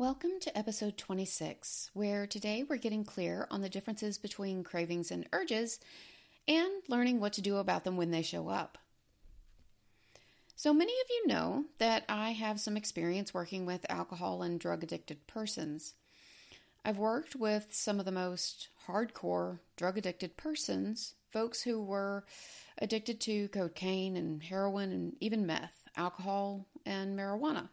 Welcome to episode 26, where today we're getting clear on the differences between cravings and urges and learning what to do about them when they show up. So, many of you know that I have some experience working with alcohol and drug addicted persons. I've worked with some of the most hardcore drug addicted persons, folks who were addicted to cocaine and heroin and even meth, alcohol, and marijuana.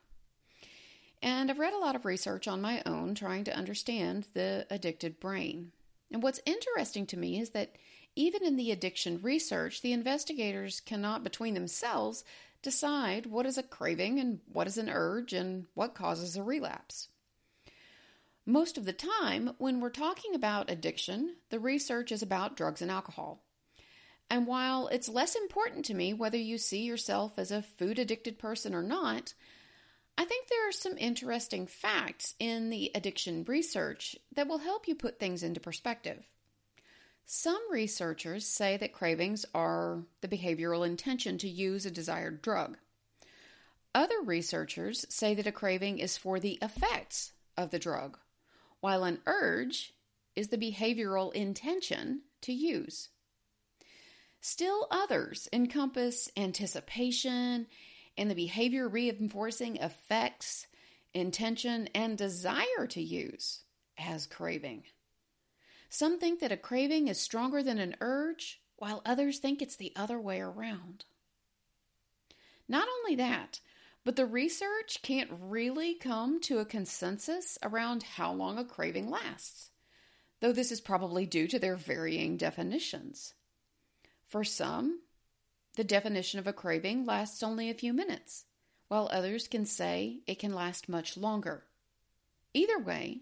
And I've read a lot of research on my own trying to understand the addicted brain. And what's interesting to me is that even in the addiction research, the investigators cannot, between themselves, decide what is a craving and what is an urge and what causes a relapse. Most of the time, when we're talking about addiction, the research is about drugs and alcohol. And while it's less important to me whether you see yourself as a food addicted person or not, I think there are some interesting facts in the addiction research that will help you put things into perspective. Some researchers say that cravings are the behavioral intention to use a desired drug. Other researchers say that a craving is for the effects of the drug, while an urge is the behavioral intention to use. Still others encompass anticipation and the behavior reinforcing effects, intention, and desire to use as craving. Some think that a craving is stronger than an urge, while others think it's the other way around. Not only that, but the research can't really come to a consensus around how long a craving lasts, though this is probably due to their varying definitions. For some, the definition of a craving lasts only a few minutes, while others can say it can last much longer. Either way,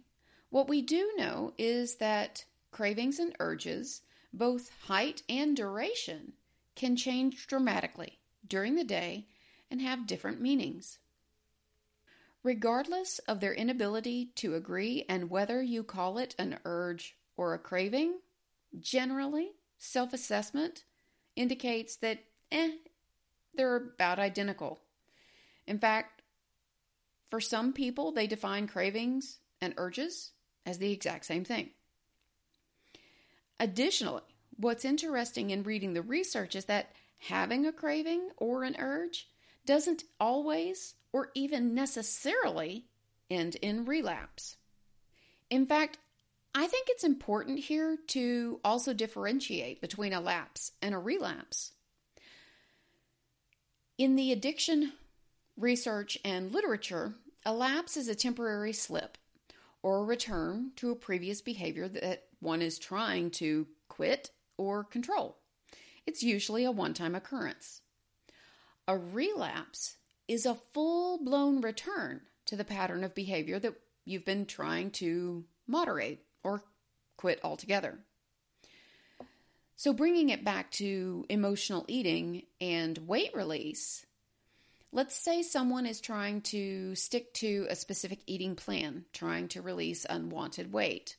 what we do know is that cravings and urges, both height and duration, can change dramatically during the day and have different meanings. Regardless of their inability to agree and whether you call it an urge or a craving, generally, self assessment indicates that eh, they're about identical. In fact, for some people, they define cravings and urges as the exact same thing. Additionally, what's interesting in reading the research is that having a craving or an urge doesn't always or even necessarily end in relapse. In fact, I think it's important here to also differentiate between a lapse and a relapse. In the addiction research and literature, a lapse is a temporary slip or a return to a previous behavior that one is trying to quit or control. It's usually a one time occurrence. A relapse is a full blown return to the pattern of behavior that you've been trying to moderate or quit altogether. So, bringing it back to emotional eating and weight release, let's say someone is trying to stick to a specific eating plan, trying to release unwanted weight.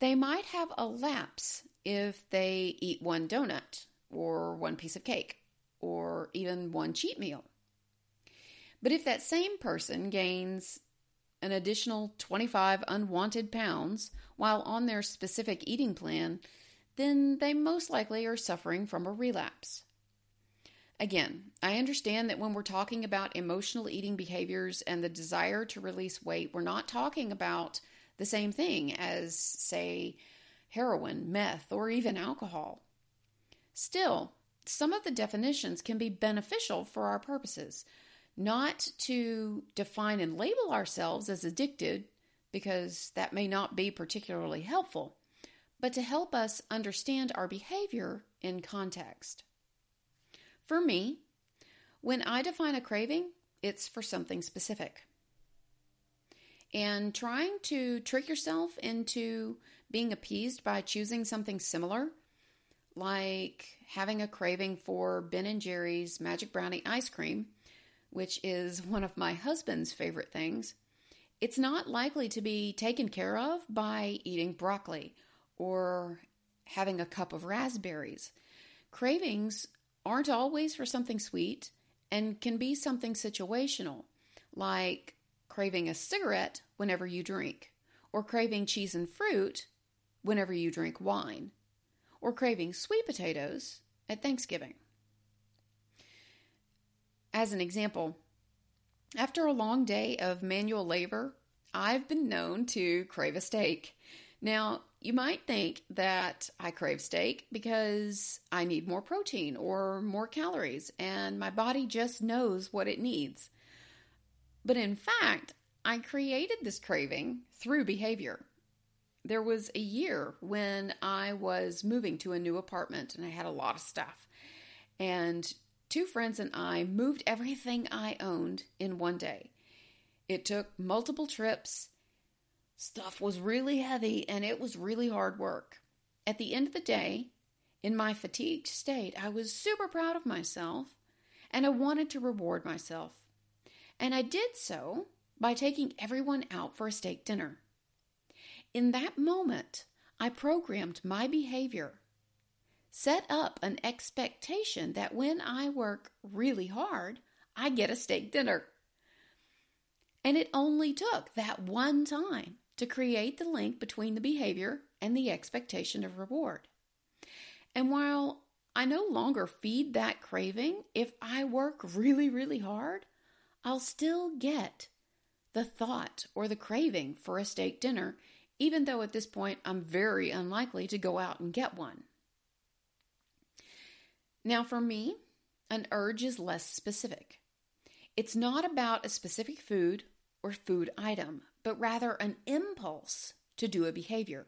They might have a lapse if they eat one donut or one piece of cake or even one cheat meal. But if that same person gains an additional 25 unwanted pounds while on their specific eating plan, then they most likely are suffering from a relapse. Again, I understand that when we're talking about emotional eating behaviors and the desire to release weight, we're not talking about the same thing as, say, heroin, meth, or even alcohol. Still, some of the definitions can be beneficial for our purposes, not to define and label ourselves as addicted, because that may not be particularly helpful, but to help us understand our behavior in context. For me, when I define a craving, it's for something specific. And trying to trick yourself into being appeased by choosing something similar, like having a craving for Ben and Jerry's Magic Brownie ice cream, which is one of my husband's favorite things, it's not likely to be taken care of by eating broccoli or having a cup of raspberries. Cravings aren't always for something sweet and can be something situational, like craving a cigarette whenever you drink, or craving cheese and fruit whenever you drink wine, or craving sweet potatoes at Thanksgiving. As an example, after a long day of manual labor, I've been known to crave a steak. Now, you might think that I crave steak because I need more protein or more calories, and my body just knows what it needs. But in fact, I created this craving through behavior. There was a year when I was moving to a new apartment and I had a lot of stuff. And two friends and I moved everything I owned in one day. It took multiple trips Stuff was really heavy and it was really hard work. At the end of the day, in my fatigued state, I was super proud of myself and I wanted to reward myself. And I did so by taking everyone out for a steak dinner. In that moment, I programmed my behavior, set up an expectation that when I work really hard, I get a steak dinner. And it only took that one time to create the link between the behavior and the expectation of reward. And while I no longer feed that craving, if I work really, really hard, I'll still get the thought or the craving for a steak dinner, even though at this point I'm very unlikely to go out and get one. Now, for me, an urge is less specific. It's not about a specific food or food item, but rather an impulse to do a behavior,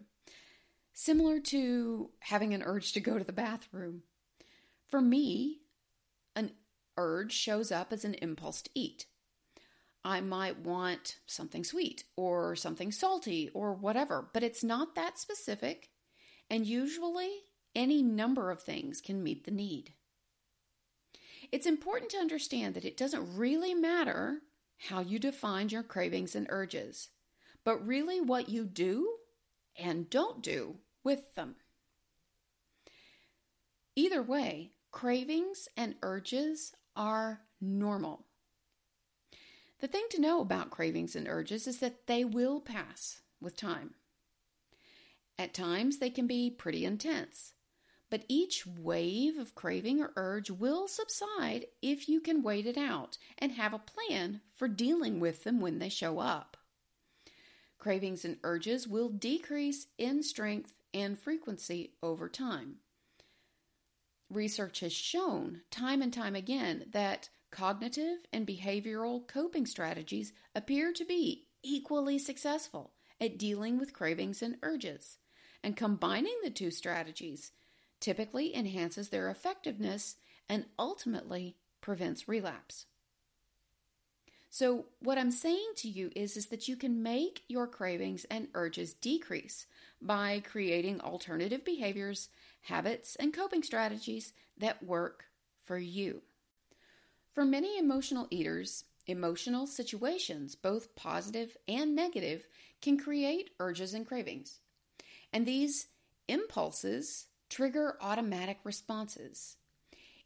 similar to having an urge to go to the bathroom. For me, an urge shows up as an impulse to eat. I might want something sweet or something salty or whatever, but it's not that specific, and usually any number of things can meet the need. It's important to understand that it doesn't really matter how you define your cravings and urges, but really what you do and don't do with them. Either way, cravings and urges are normal. The thing to know about cravings and urges is that they will pass with time. At times, they can be pretty intense, but each wave of craving or urge will subside if you can wait it out and have a plan for dealing with them when they show up. Cravings and urges will decrease in strength and frequency over time. Research has shown time and time again that cognitive and behavioral coping strategies appear to be equally successful at dealing with cravings and urges, and combining the two strategies typically enhances their effectiveness and ultimately prevents relapse. So, what I'm saying to you is, is that you can make your cravings and urges decrease by creating alternative behaviors, habits, and coping strategies that work for you. For many emotional eaters, emotional situations, both positive and negative, can create urges and cravings. And these impulses trigger automatic responses.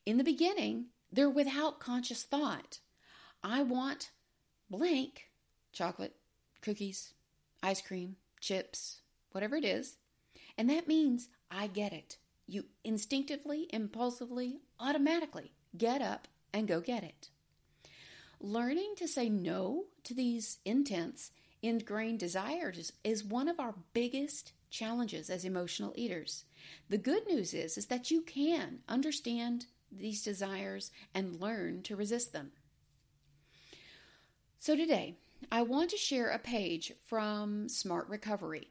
In the beginning, they're without conscious thought. I want blank chocolate, cookies, ice cream, chips, whatever it is. And that means I get it. You instinctively, impulsively, automatically get up and go get it. Learning to say no to these intense, ingrained desires is one of our biggest challenges as emotional eaters. The good news is, is that you can understand these desires and learn to resist them. So today, I want to share a page from Smart Recovery,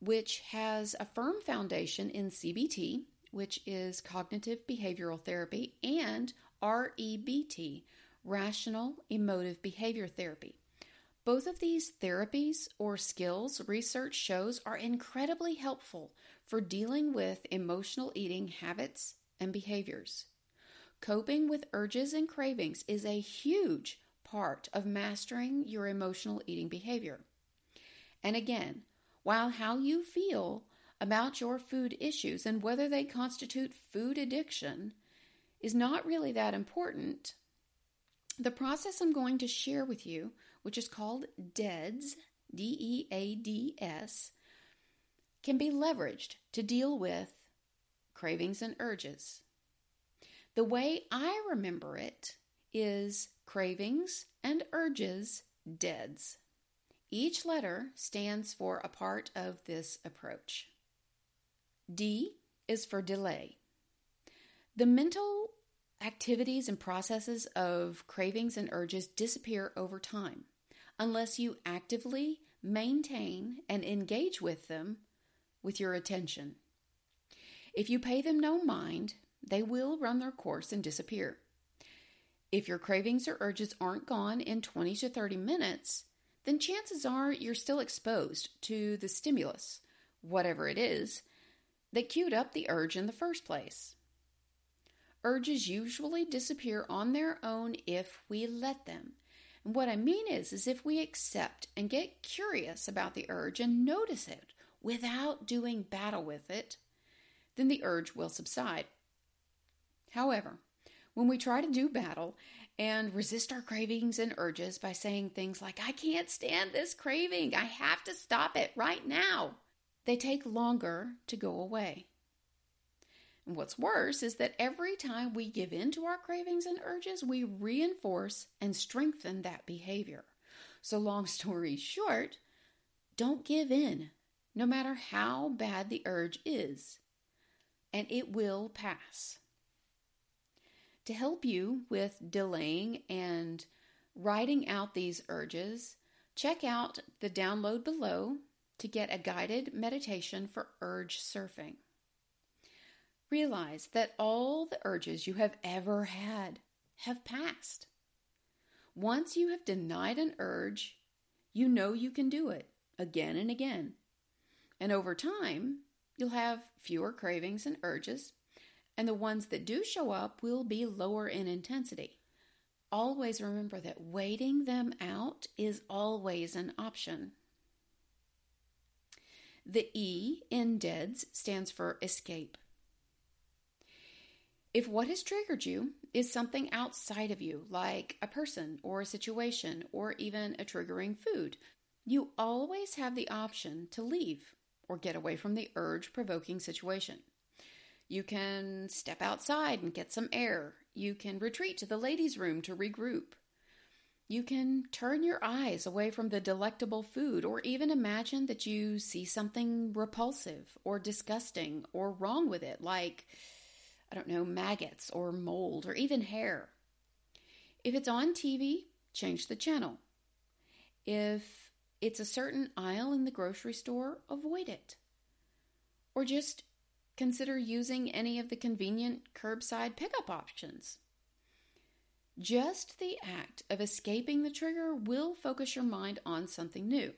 which has a firm foundation in CBT, which is cognitive behavioral therapy, and REBT, rational emotive behavior therapy. Both of these therapies or skills research shows are incredibly helpful for dealing with emotional eating habits and behaviors. Coping with urges and cravings is a huge part of mastering your emotional eating behavior. And again, while how you feel about your food issues and whether they constitute food addiction is not really that important, the process I'm going to share with you, which is called DEADS, D E A D S, can be leveraged to deal with cravings and urges. The way I remember it is cravings and urges, DEADS. Each letter stands for a part of this approach. D is for delay. The mental activities and processes of cravings and urges disappear over time unless you actively maintain and engage with them with your attention. If you pay them no mind, they will run their course and disappear. If your cravings or urges aren't gone in 20 to 30 minutes, then chances are you're still exposed to the stimulus, whatever it is, that cued up the urge in the first place. Urges usually disappear on their own if we let them. And what I mean is, is if we accept and get curious about the urge and notice it without doing battle with it, then the urge will subside. However, when we try to do battle and resist our cravings and urges by saying things like, I can't stand this craving, I have to stop it right now, they take longer to go away. And what's worse is that every time we give in to our cravings and urges, we reinforce and strengthen that behavior. So, long story short, don't give in, no matter how bad the urge is, and it will pass. To help you with delaying and writing out these urges, check out the download below to get a guided meditation for urge surfing. Realize that all the urges you have ever had have passed. Once you have denied an urge, you know you can do it again and again. And over time, you'll have fewer cravings and urges and the ones that do show up will be lower in intensity. Always remember that waiting them out is always an option. The E in DEADS stands for escape. If what has triggered you is something outside of you, like a person or a situation or even a triggering food, you always have the option to leave or get away from the urge provoking situation. You can step outside and get some air. You can retreat to the ladies' room to regroup. You can turn your eyes away from the delectable food or even imagine that you see something repulsive or disgusting or wrong with it, like, I don't know, maggots or mold or even hair. If it's on TV, change the channel. If it's a certain aisle in the grocery store, avoid it. Or just consider using any of the convenient curbside pickup options. Just the act of escaping the trigger will focus your mind on something new,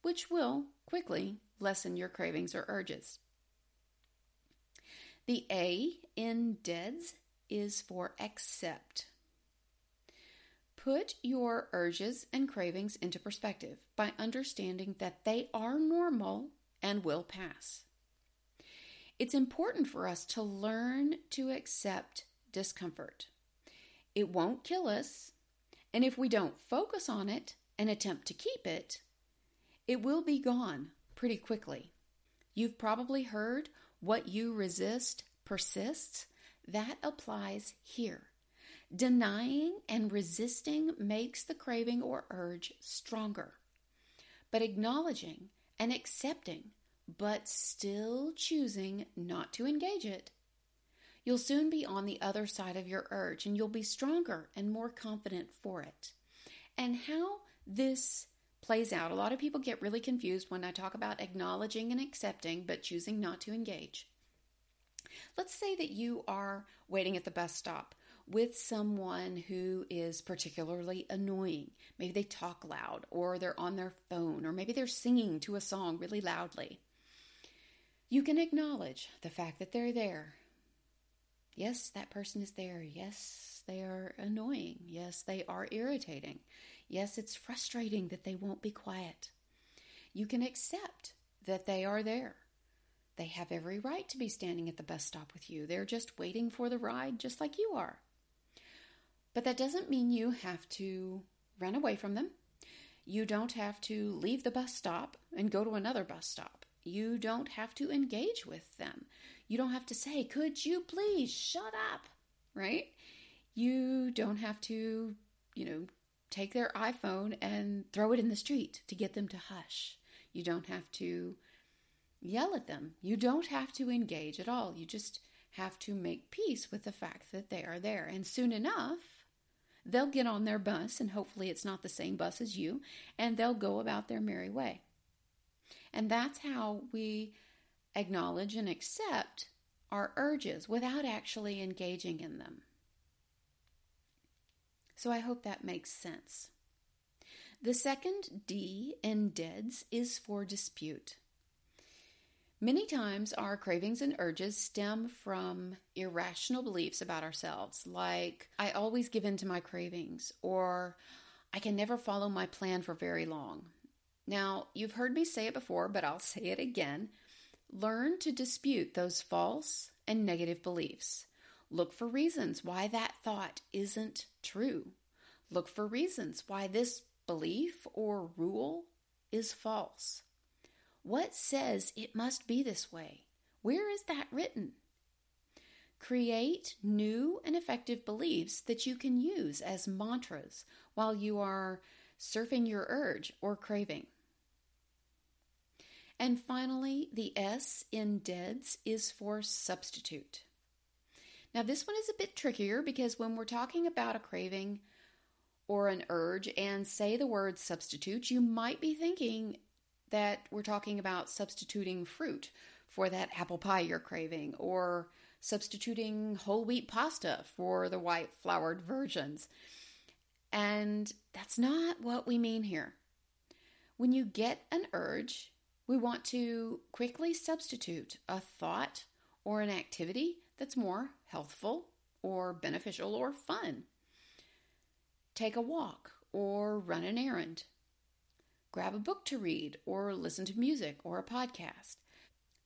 which will quickly lessen your cravings or urges. The A in DEADS is for accept. Put your urges and cravings into perspective by understanding that they are normal and will pass. It's important for us to learn to accept discomfort. It won't kill us, and if we don't focus on it and attempt to keep it, it will be gone pretty quickly. You've probably heard what you resist persists. That applies here. Denying and resisting makes the craving or urge stronger. But acknowledging and accepting but still choosing not to engage it, you'll soon be on the other side of your urge and you'll be stronger and more confident for it. And how this plays out, a lot of people get really confused when I talk about acknowledging and accepting but choosing not to engage. Let's say that you are waiting at the bus stop with someone who is particularly annoying. Maybe they talk loud, or they're on their phone, or maybe they're singing to a song really loudly. You can acknowledge the fact that they're there. Yes, that person is there. Yes, they are annoying. Yes, they are irritating. Yes, it's frustrating that they won't be quiet. You can accept that they are there. They have every right to be standing at the bus stop with you. They're just waiting for the ride, just like you are. But that doesn't mean you have to run away from them. You don't have to leave the bus stop and go to another bus stop. You don't have to engage with them. You don't have to say, Could you please shut up? Right? You don't have to, you know, take their iPhone and throw it in the street to get them to hush. You don't have to yell at them. You don't have to engage at all. You just have to make peace with the fact that they are there. And soon enough, they'll get on their bus, and hopefully it's not the same bus as you, and they'll go about their merry way. And that's how we acknowledge and accept our urges without actually engaging in them. So I hope that makes sense. The second D in DEADS is for dispute. Many times, our cravings and urges stem from irrational beliefs about ourselves, like, I always give in to my cravings, or I can never follow my plan for very long. Now, you've heard me say it before, but I'll say it again. Learn to dispute those false and negative beliefs. Look for reasons why that thought isn't true. Look for reasons why this belief or rule is false. What says it must be this way? Where is that written? Create new and effective beliefs that you can use as mantras while you are surfing your urge or craving. And finally, the S in DEADS is for substitute. Now, this one is a bit trickier because when we're talking about a craving or an urge and say the word substitute, you might be thinking that we're talking about substituting fruit for that apple pie you're craving, or substituting whole wheat pasta for the white floured versions. And that's not what we mean here. When you get an urge, we want to quickly substitute a thought or an activity that's more healthful or beneficial or fun. Take a walk or run an errand grab a book to read, or listen to music or a podcast.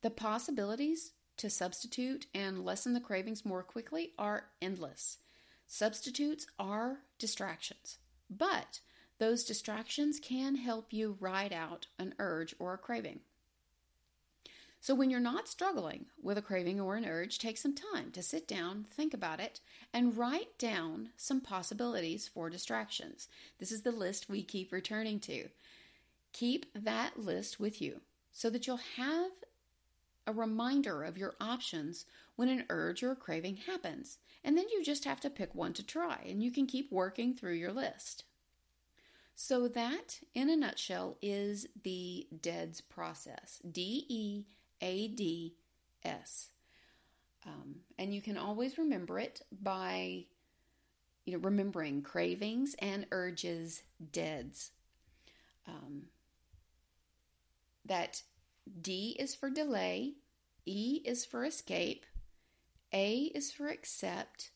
The possibilities to substitute and lessen the cravings more quickly are endless. Substitutes are distractions, but those distractions can help you ride out an urge or a craving. So, when you're not struggling with a craving or an urge, take some time to sit down, think about it, and write down some possibilities for distractions. This is the list we keep returning to. Keep that list with you so that you'll have a reminder of your options when an urge or a craving happens. And then you just have to pick one to try, and you can keep working through your list. So, that in a nutshell is the DEADS process D E A D S. Um, and you can always remember it by you know remembering cravings and urges deads um, that D is for delay, E is for escape, A is for accept,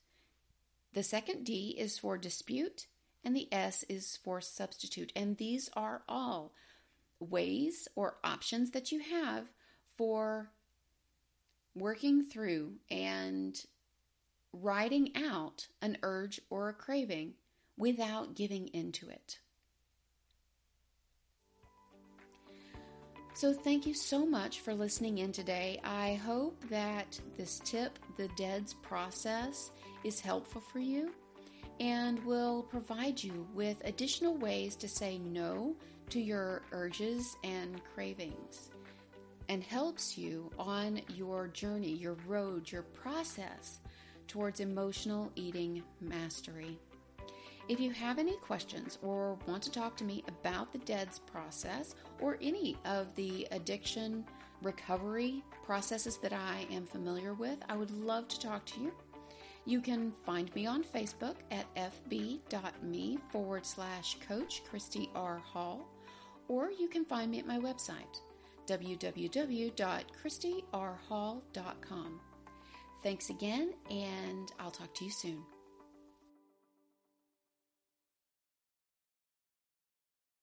the second D is for dispute, and the S is for substitute. And these are all ways or options that you have for working through and writing out an urge or a craving without giving into it. So, thank you so much for listening in today. I hope that this tip, the DEADS process, is helpful for you and will provide you with additional ways to say no to your urges and cravings and helps you on your journey, your road, your process towards emotional eating mastery. If you have any questions or want to talk to me about the DEADS process or any of the addiction recovery processes that I am familiar with, I would love to talk to you. You can find me on Facebook at fb.me forward slash coach Christy R. Hall, or you can find me at my website, www.christyrhall.com. Thanks again, and I'll talk to you soon.